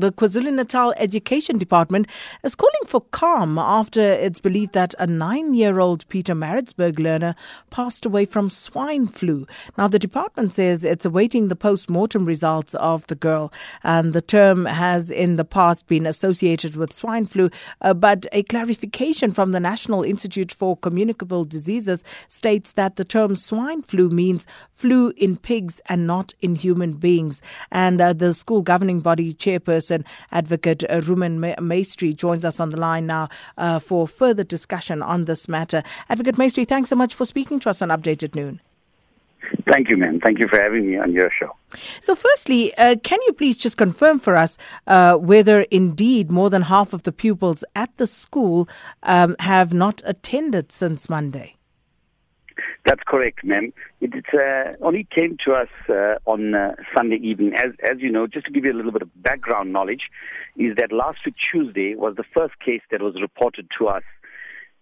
The KwaZulu Natal Education Department is calling for calm after it's believed that a nine year old Pietermaritzburg learner passed away from swine flu. Now, the department says it's awaiting the post mortem results of the girl, and the term has in the past been associated with swine flu, uh, but a clarification from the National Institute for Communicable Diseases states that the term swine flu means flu in pigs and not in human beings. And uh, the school governing body chairperson, Advocate uh, Rumen Maestri joins us on the line now uh, for further discussion on this matter. Advocate Maestri, thanks so much for speaking to us on Update at Noon. Thank you, ma'am. Thank you for having me on your show. So, firstly, uh, can you please just confirm for us uh, whether indeed more than half of the pupils at the school um, have not attended since Monday? That's correct, ma'am. It uh, only came to us uh, on uh, Sunday evening. As, as you know, just to give you a little bit of background knowledge, is that last week Tuesday was the first case that was reported to us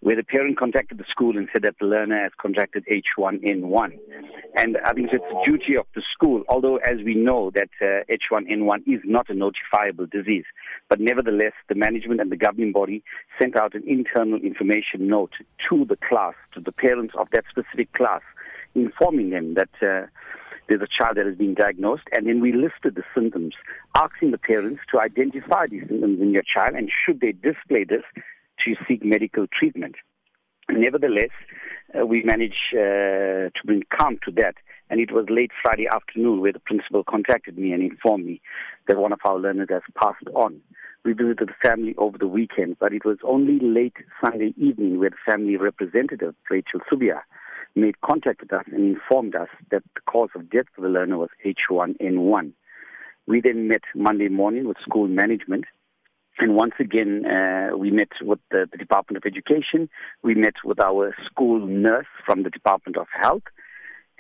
where the parent contacted the school and said that the learner has contracted H1N1. And I think it's the duty of the school, although as we know that uh, H1N1 is not a notifiable disease, but nevertheless the management and the governing body sent out an internal information note to the class, to the parents of that specific class, informing them that uh, there's a child that has been diagnosed, and then we listed the symptoms, asking the parents to identify these symptoms in your child, and should they display this, to seek medical treatment. Nevertheless, uh, we managed uh, to bring calm to that. And it was late Friday afternoon where the principal contacted me and informed me that one of our learners has passed on. We visited the family over the weekend, but it was only late Sunday evening where the family representative, Rachel Subia, made contact with us and informed us that the cause of death for the learner was H1N1. We then met Monday morning with school management and once again, uh, we met with the, the, Department of Education. We met with our school nurse from the Department of Health.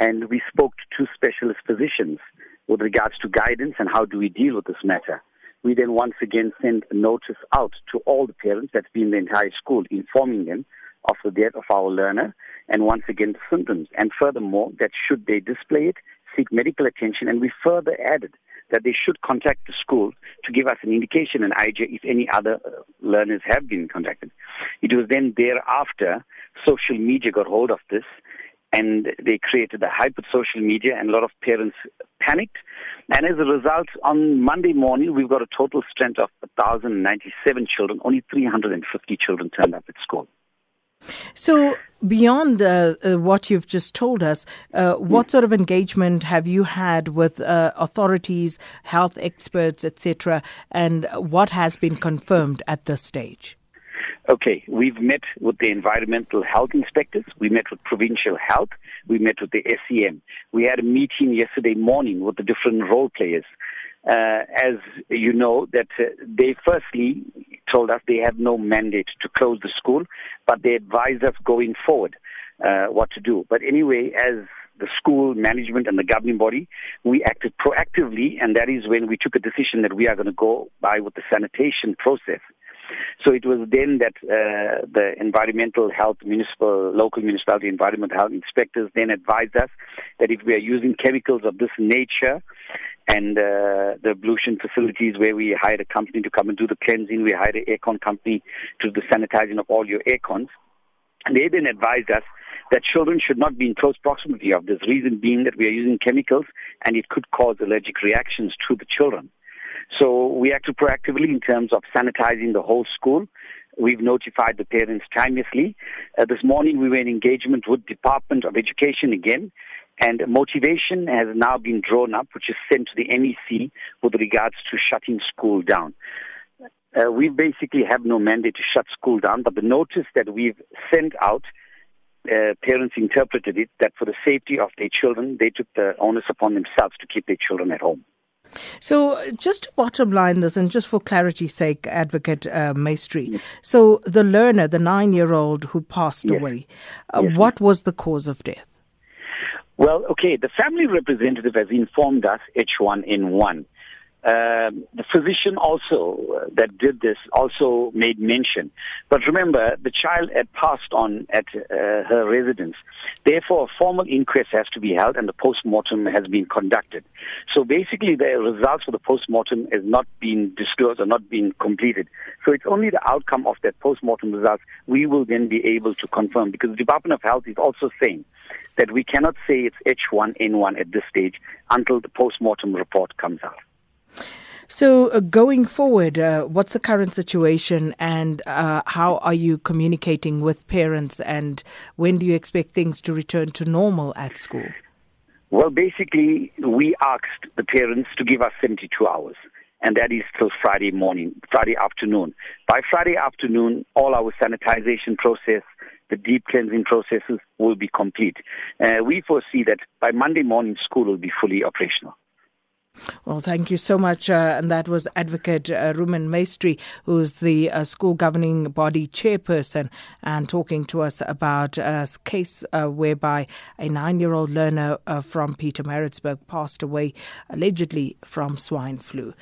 And we spoke to two specialist physicians with regards to guidance and how do we deal with this matter. We then once again sent a notice out to all the parents that's been in the entire school, informing them of the death of our learner and once again the symptoms. And furthermore, that should they display it, seek medical attention. And we further added that they should contact the school to give us an indication and idea if any other uh, learners have been contacted. It was then thereafter social media got hold of this and they created a hype with social media and a lot of parents panicked. And as a result, on Monday morning, we've got a total strength of 1,097 children. Only 350 children turned up at school. So, beyond uh, uh, what you've just told us, uh, what sort of engagement have you had with uh, authorities, health experts, etc., and what has been confirmed at this stage? Okay, we've met with the environmental health inspectors, we met with provincial health, we met with the SEM. We had a meeting yesterday morning with the different role players. Uh, as you know, that uh, they firstly told us they have no mandate to close the school, but they advised us going forward uh, what to do. But anyway, as the school management and the governing body, we acted proactively, and that is when we took a decision that we are going to go by with the sanitation process. So it was then that uh, the environmental health municipal, local municipality environmental health inspectors then advised us that if we are using chemicals of this nature and uh, the ablution facilities where we hired a company to come and do the cleansing, we hired an aircon company to do the sanitizing of all your aircons. And they then advised us that children should not be in close proximity of this, reason being that we are using chemicals and it could cause allergic reactions to the children. So we acted proactively in terms of sanitizing the whole school. We've notified the parents timelessly. Uh, this morning we were in engagement with Department of Education again, and motivation has now been drawn up, which is sent to the NEC with regards to shutting school down. Uh, we basically have no mandate to shut school down, but the notice that we've sent out, uh, parents interpreted it that for the safety of their children, they took the onus upon themselves to keep their children at home. So, just to bottom line this, and just for clarity's sake, Advocate uh, Maestri, yes. so the learner, the nine year old who passed yes. away, uh, yes, what was the cause of death? Well, okay, the family representative has informed us H1N1. Um, the physician also uh, that did this also made mention. But remember, the child had passed on at uh, her residence. Therefore, a formal inquest has to be held and the post-mortem has been conducted. So basically, the results for the post-mortem has not been disclosed or not been completed. So it's only the outcome of that post-mortem results we will then be able to confirm because the Department of Health is also saying that we cannot say it's H1N1 at this stage until the post-mortem report comes out. So, uh, going forward, uh, what's the current situation and uh, how are you communicating with parents and when do you expect things to return to normal at school? Well, basically, we asked the parents to give us 72 hours, and that is till Friday morning, Friday afternoon. By Friday afternoon, all our sanitization process, the deep cleansing processes will be complete. Uh, we foresee that by Monday morning, school will be fully operational. Well, thank you so much. Uh, and that was Advocate uh, Rumen Maestri, who's the uh, school governing body chairperson, and talking to us about a case uh, whereby a nine year old learner uh, from Pietermaritzburg passed away allegedly from swine flu.